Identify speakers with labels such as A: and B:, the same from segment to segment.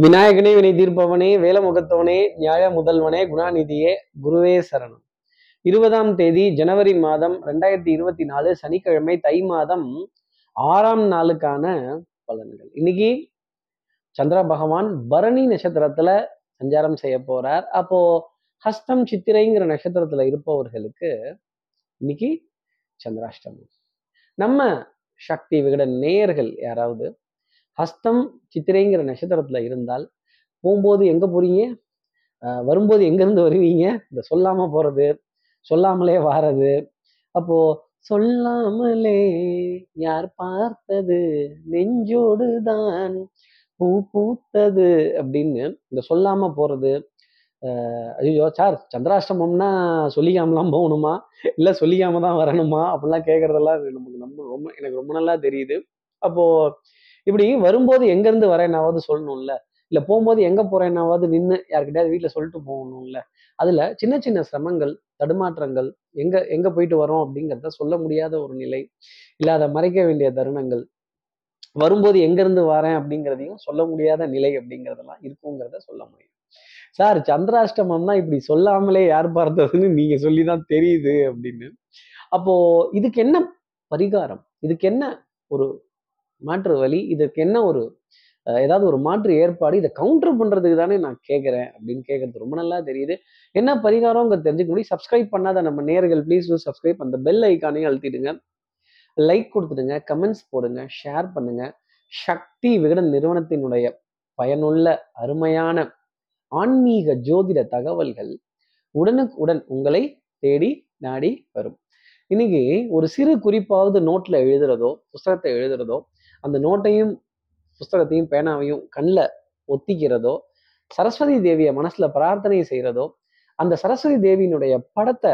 A: விநாயகனே வினை தீர்ப்பவனே வேலமுகத்தவனே நியாய முதல்வனே குணாநிதியே குருவே சரணம். இருபதாம் தேதி ஜனவரி மாதம் ரெண்டாயிரத்தி இருபத்தி நாலு சனிக்கிழமை தை மாதம் ஆறாம் நாளுக்கான பலன்கள். இன்னைக்கு சந்திர பகவான் பரணி நட்சத்திரத்துல சஞ்சாரம் செய்ய போறார். அப்போ ஹஸ்தம் சித்திரைங்கிற நட்சத்திரத்துல இருப்பவர்களுக்கு இன்னைக்கு சந்திராஷ்டமம். நம்ம சக்தி விகட நேயர்கள் யாராவது ஹஸ்தம் சித்திரைங்கிற நட்சத்திரத்துல இருந்தால் போகும்போது எங்க போறீங்க? வரும்போது எங்கேருந்து வருவீங்க? இந்த சொல்லாம போறது சொல்லாமலே வாரது. அப்போ சொல்லாமலே யார் பார்த்தது? நெஞ்சோடு தான் பூ பூத்தது அப்படின்னு இந்த சொல்லாம போறது ஐயோ சார் சந்திராஷ்டமம்னா சொல்லிக்காமலாம் போகணுமா? இல்லை சொல்லிக்காம தான் வரணுமா? அப்படிலாம் கேட்கறதெல்லாம் நமக்கு ரொம்ப ரொம்ப எனக்கு ரொம்ப நல்லா தெரியுது. அப்போது இப்படி வரும்போது எங்கேருந்து வரேன்னாவது சொல்லணும்ல? இல்லை போகும்போது எங்கே போறேன்னாவது நின்று யார்கிட்டயாவது வீட்டில் சொல்லிட்டு போகணும்ல? அதில் சின்ன சின்ன சிரமங்கள் தடுமாற்றங்கள் எங்கே எங்கே போயிட்டு வரோம் அப்படிங்கிறத சொல்ல முடியாத ஒரு நிலை இல்லை அதை மறைக்க வேண்டிய தருணங்கள் வரும்போது எங்கேருந்து வரேன் அப்படிங்கிறதையும் சொல்ல முடியாத நிலை அப்படிங்கிறதெல்லாம் இருக்குங்கிறத சொல்ல முடியும். சார் சந்திராஷ்டமம்னா இப்படி சொல்லாமலே யார் பார்த்ததுன்னு நீங்க சொல்லிதான் தெரியுது அப்படின்னு. அப்போ இதுக்கு என்ன பரிகாரம்? இதுக்கு என்ன ஒரு மாற்று வழி இதுக்கு என்ன ஒரு ஏதாவது ஒரு மாற்று ஏற்பாடு இதை கவுண்டர் பண்ணுறதுக்கு தானே நான் கேட்குறேன் அப்படின்னு கேட்குறது ரொம்ப நல்லா தெரியுது. என்ன பரிகாரம்ங்க தெரிஞ்சுக்க முடியும். சப்ஸ்கிரைப் பண்ணாத நம்ம நேர்கள் ப்ளீஸ் சப்ஸ்கிரைப் அந்த பெல் ஐக்கானையும் அழுத்திடுங்க. லைக் கொடுத்துடுங்க கமெண்ட்ஸ் போடுங்க ஷேர் பண்ணுங்க. சக்தி விகடன் நிறுவனத்தினுடைய பயனுள்ள அருமையான ஆன்மீக ஜோதிட தகவல்கள் உடனுக்கு உடன் உங்களை தேடி நாடி வரும். இன்னைக்கு ஒரு சிறு குறிப்பாவது நோட்ல எழுதுறதோ புஸ்தகத்தை எழுதுறதோ அந்த நோட்டையும் புஸ்தகத்தையும் பேனாவையும் கண்ணில் ஒத்திக்கிறதோ சரஸ்வதி தேவியை மனசில் பிரார்த்தனை செய்கிறதோ அந்த சரஸ்வதி தேவியினுடைய படத்தை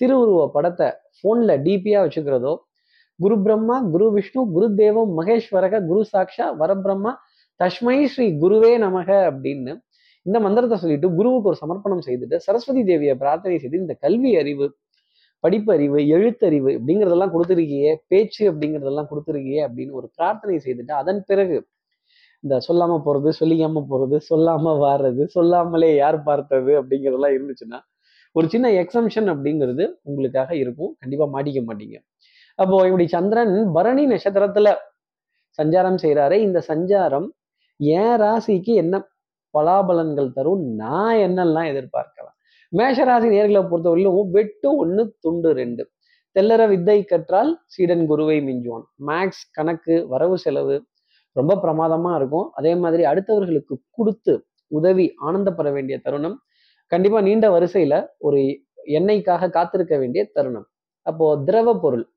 A: திருவுருவ படத்தை ஃபோனில் டிபியாக வச்சுக்கிறதோ குரு பிரம்மா குரு விஷ்ணு குரு தேவம் மகேஸ்வரக குரு சாக்ஷா வரபிரம்மா தஷ்மை ஸ்ரீ குருவே நமக அப்படின்னு இந்த மந்திரத்தை சொல்லிட்டு குருவுக்கு ஒரு சமர்ப்பணம் செய்துட்டு சரஸ்வதி தேவியை பிரார்த்தனை செய்து இந்த கல்வி அறிவு படிப்பறிவு எழுத்தறிவு அப்படிங்கிறதெல்லாம் கொடுத்துருக்கியே பேச்சு அப்படிங்கிறதெல்லாம் கொடுத்துருக்கியே அப்படின்னு ஒரு பிரார்த்தனை செய்துட்டு அதன் பிறகு இந்த சொல்லாம போறது சொல்லிக்காம போறது சொல்லாம வாடுறது சொல்லாமலே யார் பார்த்தது அப்படிங்கிறதெல்லாம் இருந்துச்சுன்னா ஒரு சின்ன எக்ஸம்ஷன் அப்படிங்கிறது உங்களுக்காக இருக்கும். கண்டிப்பா மாட்டிக்க மாட்டீங்க. அப்போ இப்படி சந்திரன் பரணி நட்சத்திரத்துல சஞ்சாரம் செய்கிறாரு இந்த சஞ்சாரம் என் ராசிக்கு என்ன பலாபலன்கள் தரும் நான் என்னெல்லாம் எதிர்பார்க்கலாம்? மேஷராசி நேர்களை பொறுத்தவரையிலும் வெட்டு ஒன்று துண்டு ரெண்டு. தெல்லற வித்தை கற்றால் சீடன் குருவை மிஞ்சுவான். மேக்ஸ் கணக்கு வரவு செலவு ரொம்ப பிரமாதமா இருக்கும். அதே மாதிரி அடுத்தவர்களுக்கு கொடுத்து உதவி ஆனந்தப்பட வேண்டிய தருணம். கண்டிப்பா நீண்ட வரிசையில ஒரு எண்ணெய்க்காக காத்திருக்க வேண்டிய தருணம். அப்போ திரவ பொருள்.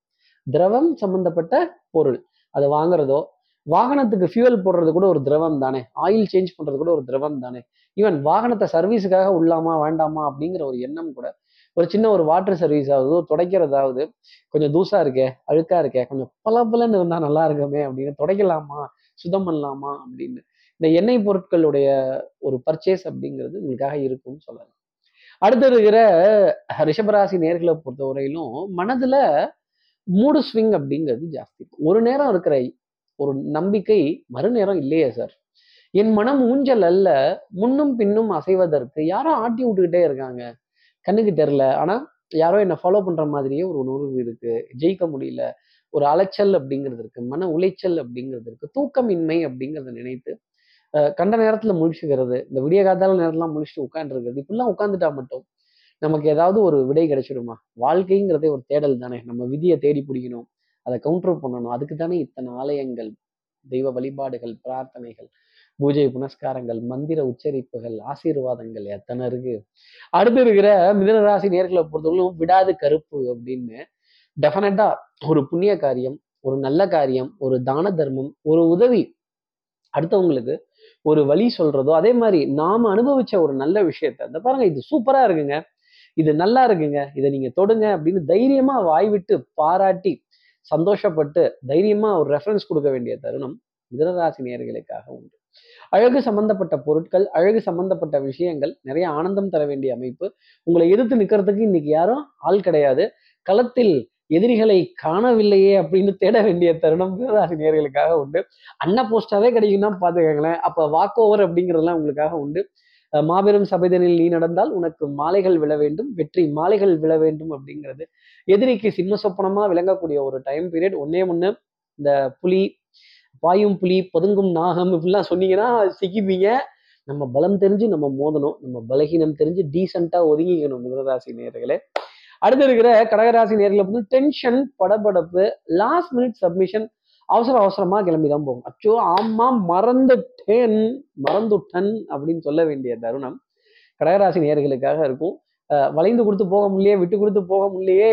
A: திரவம் சம்பந்தப்பட்ட பொருள். அதை வாங்குறதோ வாகனத்துக்கு ஃபியூவல் போடுறது கூட ஒரு திரவம் தானே ஆயில் சேஞ்ச் பண்ணுறது கூட ஒரு திரவம் தானே ஈவன் வாகனத்தை சர்வீஸுக்காக உள்ளாமா வேண்டாமா அப்படிங்கிற ஒரு எண்ணம் கூட ஒரு சின்ன ஒரு வாட்டர் சர்வீஸ் ஆகுது துடைக்கிறதாவது கொஞ்சம் தூசா இருக்கே அழுக்கா இருக்கே கொஞ்சம் பளபளன்னு இருந்தால் நல்லா இருக்குமே அப்படின்னு துடைக்கலாமா சுத்தம் பண்ணலாமா அப்படின்னு. இந்த எண்ணெய் பொருட்களுடைய ஒரு பர்ச்சேஸ் அப்படிங்கிறது உங்களுக்காக இருக்கும்னு சொல்லலாம். அடுத்து இருக்கிற ரிஷபராசி நேர்களை பொறுத்தவரையிலும் மனதுல மூடு ஸ்விங் அப்படிங்கிறது ஜாஸ்தி. ஒரு நேரம் இருக்கிற ஒரு நம்பிக்கை மறுநேரம் இல்லையே சார் என் மனம் ஊஞ்சல் அல்ல முன்னும் பின்னும் அசைவதற்கு. யாரோ ஆட்டி விட்டுக்கிட்டே இருக்காங்க. கண்ணுக்கு தெரில ஆனால் யாரோ என்னை ஃபாலோ பண்ணுற மாதிரியே ஒரு உணர்வு இருக்குது ஜெயிக்க முடியல. ஒரு அலைச்சல் அப்படிங்கிறது இருக்கு. மன உளைச்சல் அப்படிங்கிறது இருக்கு. தூக்கமின்மை அப்படிங்கிறத நினைத்து கண்ட நேரத்தில் முழிச்சுக்கிறது. இந்த விடிய காத்தால நேரத்துலாம் முழிச்சுட்டு உட்காந்துருக்கிறது இப்படிலாம் உட்காந்துட்டா மட்டும் நமக்கு ஏதாவது ஒரு விடை கிடைச்சிடுமா? வாழ்க்கைங்கிறதே ஒரு தேடல் தானே. நம்ம விதியை தேடி பிடிக்கணும். அதை கவுண்டர் பண்ணணும். அதுக்கு தானே இத்தனை ஆலயங்கள் தெய்வ வழிபாடுகள் பிரார்த்தனைகள் பூஜை புனஸ்காரங்கள் மந்திர உச்சரிப்புகள் ஆசீர்வாதங்கள் எத்தனை இருக்கு? அடுத்து இருக்கிற மிதனராசி நேர்களை பொறுத்தவரைக்கும் விடாது கருப்பு அப்படின்னு டெஃபினட்டா ஒரு புண்ணிய காரியம் ஒரு நல்ல காரியம் ஒரு தான தர்மம் ஒரு உதவி அடுத்தவங்களுக்கு ஒரு வழி சொல்றதோ அதே மாதிரி நாம அனுபவிச்ச ஒரு நல்ல விஷயத்த இந்த பாருங்க இது சூப்பரா இருக்குங்க. இது நல்லா இருக்குங்க. இதை நீங்க தொடுங்க அப்படின்னு தைரியமா வாய்விட்டு பாராட்டி சந்தோஷப்பட்டு தைரியமா ஒரு ரெஃபரன்ஸ் கொடுக்க வேண்டிய தருணம் மிதனராசி நேர்களுக்காக உண்டு. அழகு சம்பந்தப்பட்ட பொருட்கள் அழகு சம்பந்தப்பட்ட விஷயங்கள் நிறைய ஆனந்தம் தர வேண்டிய அமைப்பு. உங்களை எதிர்த்து நிக்கிறதுக்கு இன்னைக்கு யாரும் ஆள் கிடையாது. களத்தில் எதிரிகளை காணவில்லையே அப்படின்னு தேட வேண்டிய தருணம் மிருகராசி நேர்களுக்காக உண்டு. அன்ன போஸ்டாவே கிடைக்கும்னா பார்த்துக்கங்களேன். அப்போ வாக் ஓவர் அப்படிங்கிறதுலாம் உங்களுக்காக உண்டு. மாபெரும் சபைதனில் நீ நடந்தால் உனக்கு மாலைகள் விழ வேண்டும் வெற்றி மாலைகள் விழ வேண்டும் அப்படிங்கிறது. எதிரிக்கு சிம்ம சொப்பனமா விளங்கக்கூடிய ஒரு டைம் பீரியட் ஒன்னே ஒன்று இந்த புலி பாயும் புலி பதுங்கும் நாகம் இப்படிலாம் சொன்னீங்கன்னா சிக்கிப்பீங்க. நம்ம பலம் தெரிஞ்சு நம்ம மோதணும் நம்ம பலகீனம் தெரிஞ்சு டீசெண்டா ஒதுங்கிக்கணும் மிதராசி நேர்களே அடுத்து இருக்கிற கடகராசி நேர்களை வந்து டென்ஷன் படபடப்பு லாஸ்ட் மினிட் சப்மிஷன் அவசர அவசரமா கிளம்பிதான் போகும். அச்சோ ஆமா மறந்துட்டேன் மறந்துட்டன் அப்படின்னு சொல்ல வேண்டிய தருணம் கடகராசி நேர்களுக்காக இருக்கும். வளைந்து கொடுத்து போக முடியலையே விட்டு கொடுத்து போக முடியலையே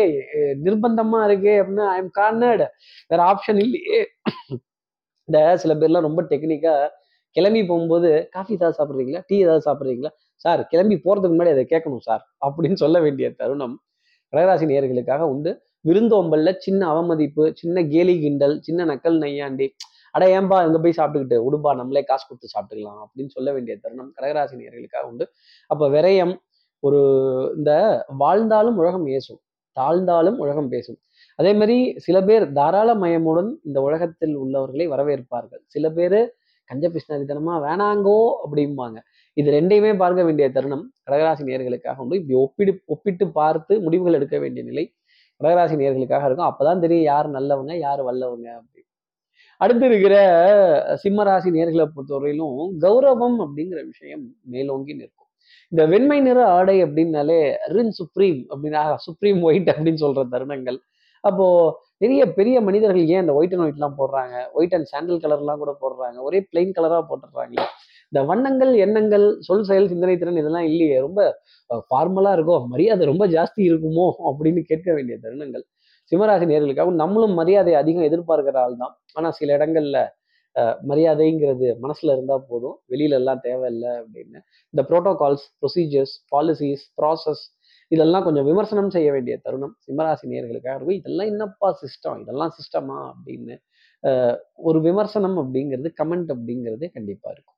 A: நிர்பந்தமா இருக்கே அப்படின்னு ஐ எம் கார்னர்டு வேற ஆப்ஷன் இல்லையே. இந்த சில பேர்லாம் ரொம்ப டெக்னிக்கா கிளம்பி போகும்போது காஃபி ஏதாவது சாப்பிட்றீங்களா? டீ ஏதாவது சாப்பிட்றீங்களா? சார் கிளம்பி போறதுக்கு முன்னாடி அதை கேட்கணும் சார் அப்படின்னு சொல்ல வேண்டிய தருணம் கடகராசி நேர்களுக்காக உண்டு. விருந்தோம்பல்ல சின்ன அவமதிப்பு சின்ன கேலி கிண்டல் சின்ன நக்கல் நையாண்டி. அட ஏன்பா அங்கே போய் சாப்பிட்டுக்கிட்டு? உடுப்பா நம்மளே காசு கொடுத்து சாப்பிட்டுக்கலாம் அப்படின்னு சொல்ல வேண்டிய தருணம் கடகராசி நேர்களுக்காக உண்டு. அப்போ விரயம் ஒரு இந்த வாழ்ந்தாலும் உலகம் ஏசும் தாழ்ந்தாலும் உலகம் பேசும். அதே மாதிரி சில பேர் தாராள மயமுடன் இந்த உலகத்தில் உள்ளவர்களை வரவேற்பார்கள். சில பேர் கஞ்ச பிஸ்னாதித்தனமா வேணாங்கோ அப்படிம்பாங்க. இது ரெண்டையுமே பார்க்க வேண்டிய தருணம் கடகராசி நேர்களுக்காக உண்டு. இப்படி ஒப்பிடு ஒப்பிட்டு பார்த்து முடிவுகள் எடுக்க வேண்டிய நிலை கடகராசி நேர்களுக்காக இருக்கும். அப்பதான் தெரியும் யார் நல்லவங்க யார் வல்லவங்க அப்படின்னு. அடுத்து இருக்கிற சிம்மராசி நேர்களை பொறுத்தவரையிலும் கௌரவம் அப்படிங்கிற விஷயம் மேலோங்கி நிற்கும். இந்த வெண்மை நிற ஆடை அப்படின்னாலே ரின் சுப்ரீம் அப்படின்னா சுப்ரீம் ஒயிட் அப்படின்னு சொல்ற தருணங்கள். அப்போ நிறைய பெரிய மனிதர்கள் ஏன் இந்த ஒயிட் அண்ட் ஒயிட்லாம் போடுறாங்க? ஒயிட் அண்ட் சாண்டில் கலர்லாம் கூட போடுறாங்க. ஒரே பிளெயின் கலராக போட்டுடுறாங்களே. இந்த வண்ணங்கள் எண்ணங்கள் சொல் செயல் சிந்தனை திறன் இதெல்லாம் இல்லையே. ரொம்ப ஃபார்மலா இருக்கோ? மரியாதை ரொம்ப ஜாஸ்தி இருக்குமோ? அப்படின்னு கேட்க வேண்டிய தருணங்கள். சிம்மராசி நேர்களுக்காக நம்மளும் மரியாதை அதிகம் எதிர்பார்க்கிற ஆள் தான். ஆனா சில இடங்கள்ல மரியாதைங்கிறது மனசுல இருந்தா போதும். வெளியில எல்லாம் தேவையில்லை அப்படின்னு. இந்த ப்ரோட்டோகால்ஸ் ப்ரொசீஜர்ஸ் பாலிசிஸ் ப்ராசஸ் இதெல்லாம் கொஞ்சம் விமர்சனம் செய்ய வேண்டிய தருணம். சிம்மராசி நேர்களுக்காக இருக்கும் இதெல்லாம் என்னப்பா சிஸ்டம் இதெல்லாம் சிஸ்டமா அப்படின்னு ஒரு விமர்சனம் அப்படிங்கிறது கமெண்ட் அப்படிங்கிறது கண்டிப்பா இருக்கும்.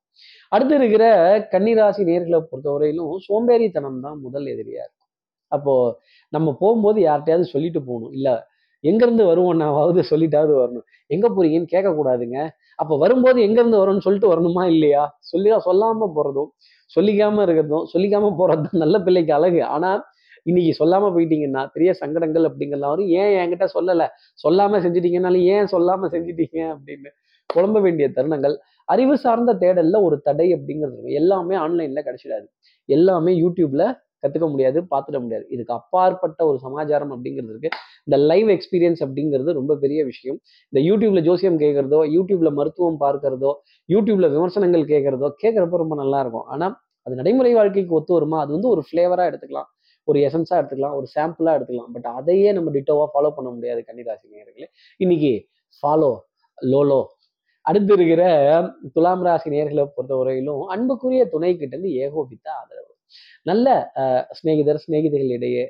A: அடுத்து இருக்கிற கன்னிராசி நேர்களை பொறுத்தவரையிலும் சோம்பேறித்தனம் தான் முதல் எதிரியா இருக்கும். அப்போ நம்ம போகும்போது யார்கிட்டயாவது சொல்லிட்டு போகணும். இல்ல எங்க இருந்து வருவோம்னாவது சொல்லிட்டாவது வரணும். எங்க போறீங்கன்னு கேட்கக்கூடாதுங்க. அப்ப வரும்போது எங்க இருந்து வரும்னு சொல்லிட்டு வரணுமா? இல்லையா? சொல்லி சொல்லாம போறதும் சொல்லிக்காம இருக்கிறதும் சொல்லிக்காம போறதும் நல்ல பிள்ளைக்கு அழகு. ஆனா இன்னைக்கு சொல்லாம போயிட்டீங்கன்னா பெரிய சங்கடங்கள் அப்படிங்கலாம் வரும். ஏன் என்கிட்ட சொல்லல? சொல்லாம செஞ்சிட்டீங்கனாலும் ஏன் சொல்லாம செஞ்சிட்டீங்க? அப்படின்னு குழம்ப வேண்டிய தருணங்கள். அறிவு சார்ந்த தேடல்ல ஒரு தடை அப்படிங்கிறது எல்லாமே ஆன்லைன்ல கிடைச்சிடாது. எல்லாமே யூடியூப்ல கத்துக்க முடியாது பார்த்துட முடியாது. இதுக்கு அப்பாற்பட்ட ஒரு சமாச்சாரம் அப்படிங்கிறது இருக்கு. இந்த லைவ் எக்ஸ்பீரியன்ஸ் அப்படிங்கிறது ரொம்ப பெரிய விஷயம். இந்த யூடியூப்ல ஜோசியம் கேட்கறதோ யூடியூப்ல மருத்துவம் பார்க்கறதோ யூடியூப்ல விமர்சனங்கள் கேட்கறதோ கேட்கறப்ப ரொம்ப நல்லா இருக்கும். ஆனா அது நடைமுறை வாழ்க்கைக்கு ஒத்து வருமா? அது வந்து ஒரு ஃப்ளேவரா எடுத்துக்கலாம். ஒரு எசன்ஸா எடுத்துக்கலாம். ஒரு சாம்பிளா எடுத்துக்கலாம். பட் அதையே நம்ம டிட்டோவா ஃபாலோ பண்ண முடியாது கன்னிராசி நேர்களே இன்னைக்கு ஃபாலோ லோலோ அடுத்து இருக்கிற துலாம் ராசி நேர்களை பொறுத்தவரையிலும் அன்புக்குரிய துணை கிட்ட இருந்து ஏகோபித்த ஆதரவு. நல்ல சிநேகிதர் சிநேகிதிகள் இடையே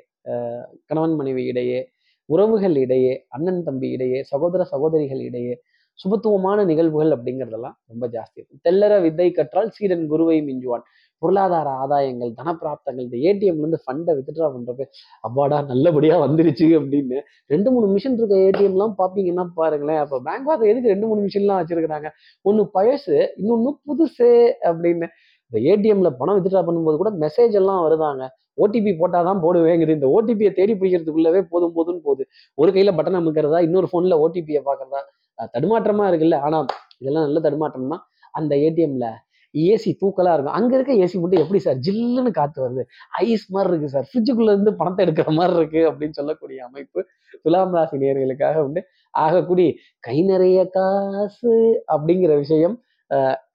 A: கணவன் மனைவி இடையே உறவுகள் இடையே அண்ணன் தம்பி இடையே சகோதர சகோதரிகள் இடையே சுபத்துவமான நிகழ்வுகள் அப்படிங்கிறதெல்லாம் ரொம்ப ஜாஸ்தி இருக்கும். தெல்லற வித்தை கற்றால் சீரன் குருவை மிஞ்சுவான். பொருளாதார ஆதாயங்கள் தனப்பிராப்தங்கள் இந்த ஏடிஎம்ல இருந்து ஃபண்டை வித்ட்ரா பண்றப்ப அப்பாடா நல்லபடியா வந்துருச்சு அப்படின்னு. ரெண்டு மூணு மிஷின் இருக்க ஏடிஎம்லாம் பார்த்தீங்கன்னா பாருங்களேன் அப்போ பேங்க் வாசல் எதுக்கு ரெண்டு மூணு மிஷின்லாம் வச்சிருக்கிறாங்க? ஒன்னு பழசு இன்னொன்னு புதுசு அப்படின்னு. இந்த ஏடிஎம்ல பணம் வித்ட்ரா பண்ணும்போது கூட மெசேஜ் எல்லாம் வருதாங்க. ஓடிபி போட்டாதான் போடுவேங்குது. இந்த ஓடிபியை தேடி பிடிக்கிறதுக்குள்ளவே போதும் போதும்னு போகுது. ஒரு கையில பட்டன் அமுக்கிறதா இன்னொரு போன்ல ஓடிபியை பாக்குறதா? தடுமாற்றமா இருக்குல்ல. ஆனா இதெல்லாம் நல்ல தடுமாற்றம் தான் அந்த ஏடிஎம்ல ஏசி தூக்கலா இருக்கும். அங்க இருக்க ஏசி மட்டும் எப்படி சார் ஜில்லுன்னு காத்து வருது. ஐஸ் மாதிரி இருக்கு சார் ஃப்ரிட்ஜுக்குள்ள இருந்து பணத்தை எடுக்கிற மாதிரி இருக்கு அப்படின்னு சொல்லக்கூடிய அமைப்பு துலாம் ராசி நேர்களுக்காக உண்டு. ஆகக்கூடிய கை நிறைய காசு அப்படிங்கிற விஷயம்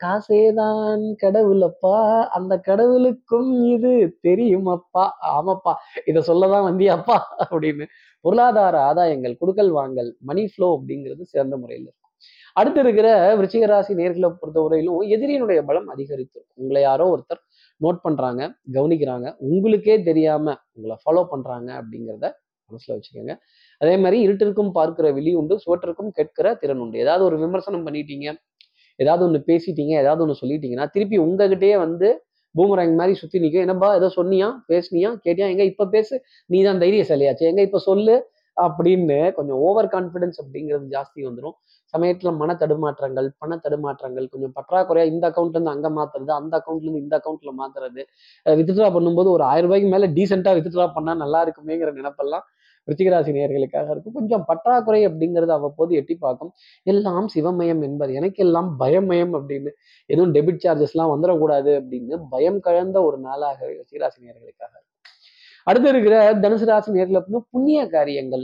A: காசேதான் கடவுளப்பா. அந்த கடவுளுக்கும் இது தெரியுமப்பா. ஆமாப்பா. இதை சொல்லதான் வந்தியாப்பா அப்படின்னு பொருளாதார ஆதாயங்கள் குடுக்கல் வாங்கல் மணி ஃப்ளோ அப்படிங்கிறது சிறந்த முறையில் இருக்கும். அடுத்து இருக்கிற விருச்சிக ராசி நேர்களை பொறுத்தவரையிலும் எதிரியினுடைய பலம் அதிகரித்து உங்களை யாரோ ஒருத்தர் நோட் பண்றாங்க கவனிக்கிறாங்க. உங்களுக்கே தெரியாம உங்களை ஃபாலோ பண்றாங்க அப்படிங்கிறத மனசுல வச்சுக்கோங்க. அதே மாதிரி இருட்டிற்கும் பார்க்கிற விழி உண்டு சுவற்றிற்கும் கேட்கிற திறன் உண்டு. ஏதாவது ஒரு விமர்சனம் பண்ணிட்டீங்க ஏதாவது ஒன்று பேசிட்டீங்க ஏதாவது ஒன்று சொல்லிட்டீங்கன்னா திருப்பி உங்ககிட்டயே வந்து பூமராங் மாதிரி சுற்றி நிற்கும் என்னப்பா ஏதோ சொன்னியா பேசுனியா கேட்டியா? எங்க இப்போ பேசு நீ தான் தைரியசாலியாச்சு. எங்க இப்போ சொல்லு அப்படின்னு கொஞ்சம் ஓவர் கான்ஃபிடன்ஸ் அப்படிங்கிறது ஜாஸ்தி வந்துடும் சமயத்தில் மன தடுமாற்றங்கள் பண தடுமாற்றங்கள் கொஞ்சம் பற்றாக்குறையாக இந்த அக்கௌண்ட்லேருந்து அங்கே மாற்றுறது மாத்துறது அந்த அக்கௌண்ட்லேருந்து இந்த அக்கௌண்ட்டில் மாத்துறது வித்ட்ரா பண்ணும்போது ஒரு ஆயிரம் ரூபாய்க்கு மேலே டீசெண்டாக வித்ட்ரா பண்ணால் நல்லா இருக்குமேங்கிற நினப்பெல்லாம் விருச்சிகராசி நேர்களுக்காக இருக்கும். கொஞ்சம் பற்றாக்குறை அப்படிங்கிறது அவ்வப்போது எட்டி பார்க்கும். எல்லாம் சிவமயம் என்பது எனக்கு எல்லாம் பயமயம் அப்படின்னு எதுவும் டெபிட் சார்ஜஸ்லாம் வந்துடக்கூடாது அப்படின்னு பயம் கலந்த ஒரு நாளாக விருச்சிகராசி நேர்களுக்காக இருக்கும். அடுத்து இருக்கிற தனுசு ராசி நேரில் புண்ணிய காரியங்கள்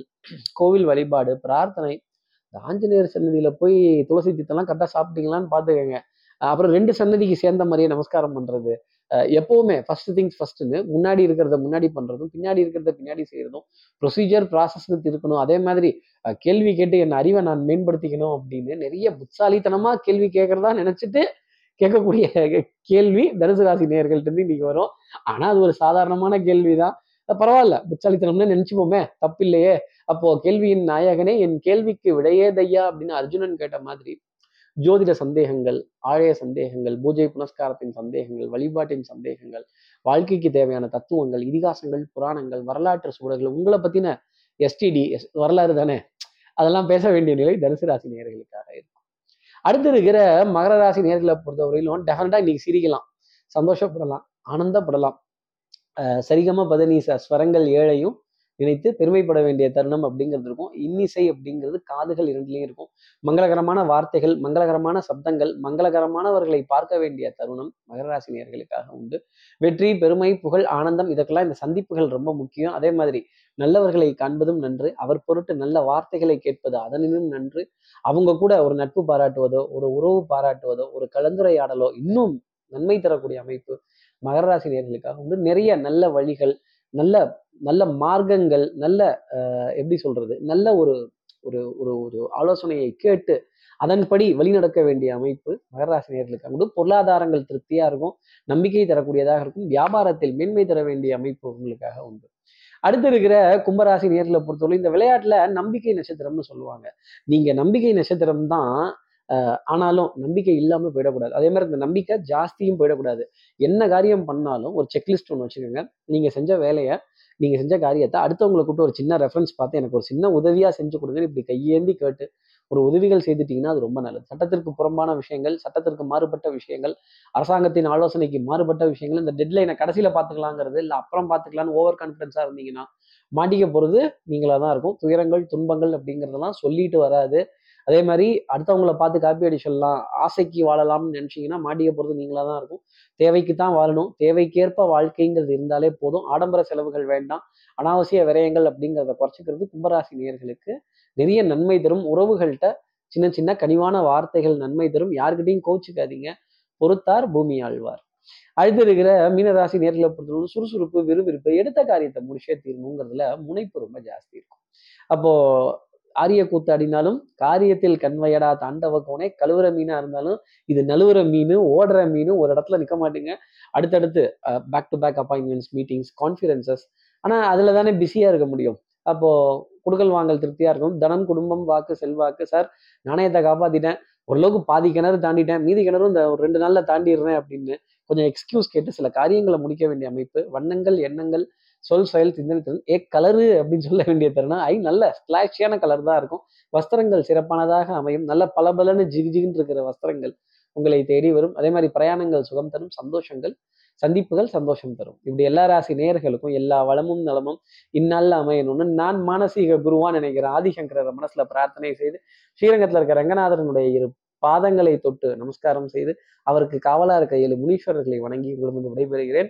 A: கோவில் வழிபாடு பிரார்த்தனை. ஆஞ்சநேயர் சன்னதியில போய் துளசி தீத்தெல்லாம் கரெக்டாக சாப்பிட்டீங்களான்னு பார்த்துக்கோங்க. அப்புறம் ரெண்டு சன்னதிக்கு சேர்ந்த மாதிரியே நமஸ்காரம் பண்றது. எப்போவுமே எப்பவுமே ஃபர்ஸ்ட் திங்ஸ் ஃபர்ஸ்ட்னு முன்னாடி இருக்கிறத முன்னாடி பண்றதும் பின்னாடி இருக்கிறத பின்னாடி செய்யறதும் ப்ரொசீஜர் ப்ராசஸ்னு இருக்கணும் அதே மாதிரி கேள்வி கேட்டு என் அறிவை நான் மேம்படுத்திக்கணும் அப்படின்னு நிறைய புத்தாலித்தனமா கேள்வி கேட்கறதா நினைச்சிட்டு கேட்கக்கூடிய கேள்வி தனுசு ராசி நேயர்கள்ட்ட இருந்து இன்னைக்கு வரும். ஆனா அது ஒரு சாதாரணமான கேள்விதான். பரவாயில்ல புத்தாலித்தனம்னு நினைச்சுப்போமே தப்பில்லையே. அப்போ கேள்வியின் நாயகனே என் கேள்விக்கு விடையேதையா அப்படின்னு அர்ஜுனன் கேட்ட மாதிரி ஜோதிட சந்தேகங்கள் ஆழைய சந்தேகங்கள் பூஜை புனஸ்காரத்தின் சந்தேகங்கள் வழிபாட்டின் சந்தேகங்கள் வாழ்க்கைக்கு தேவையான தத்துவங்கள் இதிகாசங்கள் புராணங்கள் வரலாற்று சூழல்கள் உங்களை பத்தின எஸ்டிடி எஸ் வரலாறு தானே? அதெல்லாம் பேச வேண்டிய நிலை தனுசு ராசி நேர்களுக்காக இருக்கும். அடுத்து இருக்கிற மகர ராசி நேர்களை பொறுத்தவரையிலும் டெஃபினட்டா இன்னைக்கு சிரிக்கலாம் சந்தோஷப்படலாம் ஆனந்தப்படலாம். சரிகம பதனீச ஸ்வரங்கள் ஏழையும் நினைத்து பெருமைப்பட வேண்டிய தருணம் அப்படிங்கிறது இருக்கும். இன்னிசை அப்படிங்கிறது காதுகள் இரண்டுலையும் இருக்கும். மங்களகரமான வார்த்தைகள் மங்களகரமான சப்தங்கள் மங்களகரமானவர்களை பார்க்க வேண்டிய தருணம் மகர ராசி உண்டு. வெற்றி பெருமை புகழ் ஆனந்தம் இதற்கெல்லாம் இந்த சந்திப்புகள் ரொம்ப முக்கியம். அதே மாதிரி நல்லவர்களை காண்பதும் நன்று. அவர் பொருட்டு நல்ல வார்த்தைகளை கேட்பது அதனினும் நன்று. அவங்க கூட ஒரு நட்பு பாராட்டுவதோ ஒரு உறவு பாராட்டுவதோ ஒரு கலந்துரையாடலோ இன்னும் நன்மை தரக்கூடிய அமைப்பு மகர ராசி நேர்களுக்காக உண்டு நிறைய நல்ல வழிகள் நல்ல நல்ல மார்க்கங்கள் நல்ல எப்படி சொல்றது நல்ல ஒரு ஒரு ஒரு ஒரு ஆலோசனையை கேட்டு அதன்படி வழிநடக்க வேண்டிய அமைப்பு மகராசி ராசி உண்டு பொருளாதாரங்கள் திருப்தியா இருக்கும் நம்பிக்கை தரக்கூடியதாக இருக்கும் வியாபாரத்தில் மேன்மை தர வேண்டிய அமைப்பு உங்களுக்காக உண்டு. அடுத்து இருக்கிற கும்பராசி நேர்களை பொறுத்தவரை இந்த விளையாட்டுல நம்பிக்கை நட்சத்திரம்னு சொல்லுவாங்க. நீங்க நம்பிக்கை நட்சத்திரம் தான் ஆனாலும் நம்பிக்கை இல்லாமல் போயிடக்கூடாது. அதே மாதிரி இந்த நம்பிக்கை ஜாஸ்தியும் போயிடக்கூடாது. என்ன காரியம் பண்ணாலும் ஒரு செக்லிஸ்ட் ஒன்று வச்சுக்கோங்க. நீங்கள் செஞ்ச வேலையை நீங்கள் செஞ்ச காரியத்தை அடுத்தவங்களை கூப்பிட்டு ஒரு சின்ன ரெஃபரன்ஸ் பார்த்து எனக்கு ஒரு சின்ன உதவியாக செஞ்சு கொடுங்கன்னு இப்படி கையேந்தி கேட்டு ஒரு உதவிகள் செய்துட்டீங்கன்னா அது ரொம்ப நல்லது. சட்டத்திற்கு புறம்பான விஷயங்கள் சட்டத்திற்கு மாறுபட்ட விஷயங்கள் அரசாங்கத்தின் ஆலோசனைக்கு மாறுபட்ட விஷயங்கள் இந்த டெட்லைனை கடைசியில் பார்த்துக்கலாங்கிறது இல்லை அப்புறம் பார்த்துக்கலான்னு ஓவர் கான்ஃபிடென்ஸாக இருந்தீங்கன்னா மாட்டிக்க போகிறது நீங்களாக தான் இருக்கும். துயரங்கள் துன்பங்கள் அப்படிங்கிறதெல்லாம் சொல்லிட்டு வராது. அதே மாதிரி அடுத்தவங்களை பார்த்து காப்பி அடி சொல்லலாம் ஆசைக்கு வாழலாம்னு நினச்சிங்கன்னா மாட்டிக்க போகிறது நீங்களாக தான் இருக்கும். தேவைக்கு தான் வாழணும். தேவைக்கேற்ப வாழ்க்கைங்கிறது இருந்தாலே போதும். ஆடம்பர செலவுகள் வேண்டாம். அனாவசிய விரயங்கள் அப்படிங்கிறத குறைச்சிக்கிறது கும்பராசி நேர்களுக்கு நிறைய நன்மை தரும். உறவுகள்கிட்ட சின்ன சின்ன கனிவான வார்த்தைகள் நன்மை தரும். யாருக்கிட்டையும் கோச்சிக்காதீங்க பொறுத்தார் பூமி ஆழ்வார். அடுத்து இருக்கிற மீனராசி நேர்களை பொறுத்தவரை சுறுசுறுப்பு விறுவிறுப்பு எடுத்த காரியத்தை முடிச்சே தீரணுங்கிறதுல முனைப்பு ரொம்ப ஜாஸ்தி இருக்கும். அப்போ ஆரிய கூத்தாடினாலும் காரியத்தில் கண்வையடா தாண்டவ கோனே கழுவுற மீனா இருந்தாலும் இது நழுவுற மீன் ஓடுற மீன் ஒரு இடத்துல நிற்க மாட்டீங்க. அடுத்தடுத்து back to back appointments meetings conferences ஆனால் அதில் தானே பிஸியாக இருக்க முடியும். அப்போது குடுக்கல் வாங்கல் திருப்தியாக இருக்கும். தனம் குடும்பம் வாக்கு செல்வாக்கு. சார் நாணயத்தை காப்பாற்றிட்டேன் ஓரளவுக்கு பாதி கிணறு தாண்டிட்டேன். மீதி கிணறும் இந்த ஒரு ரெண்டு நாளில் தாண்டிடுறேன் அப்படின்னு கொஞ்சம் எக்ஸ்கியூஸ் கேட்டு சில காரியங்களை முடிக்க வேண்டிய அமைப்பு. வண்ணங்கள் எண்ணங்கள் சொல் செயல் சிந்தனை ஏ கலரு அப்படின்னு சொல்ல வேண்டிய தருணம். ஐ நல்ல ஸ்லாஷியான கலர் தான் இருக்கும். வஸ்திரங்கள் சிறப்பானதாக அமையும். நல்ல பளபளன்னு ஜிகு ஜிகுன்னு இருக்கிற வஸ்திரங்கள் உங்களை தேடி வரும். அதே மாதிரி பிரயாணங்கள் சுகம் தரும் சந்தோஷங்கள் சந்திப்புகள் சந்தோஷம் தரும். இப்படி எல்லா ராசி நேயர்களுக்கும் எல்லா வளமும் நலமும் இந்நாளில் அமையணும்னு நான் மானசீக குருவா நினைக்கிற ஆதிசங்கர மனசுல பிரார்த்தனை செய்து ஸ்ரீரங்கத்தில் இருக்கிற ரங்கநாதரனுடைய இரு பாதங்களை தொட்டு நமஸ்காரம் செய்து அவருக்கு காவலா இருக்க ஏழு முனீஸ்வரர்களை வணங்கி உங்களிடம் விடைபெறுகிறேன்.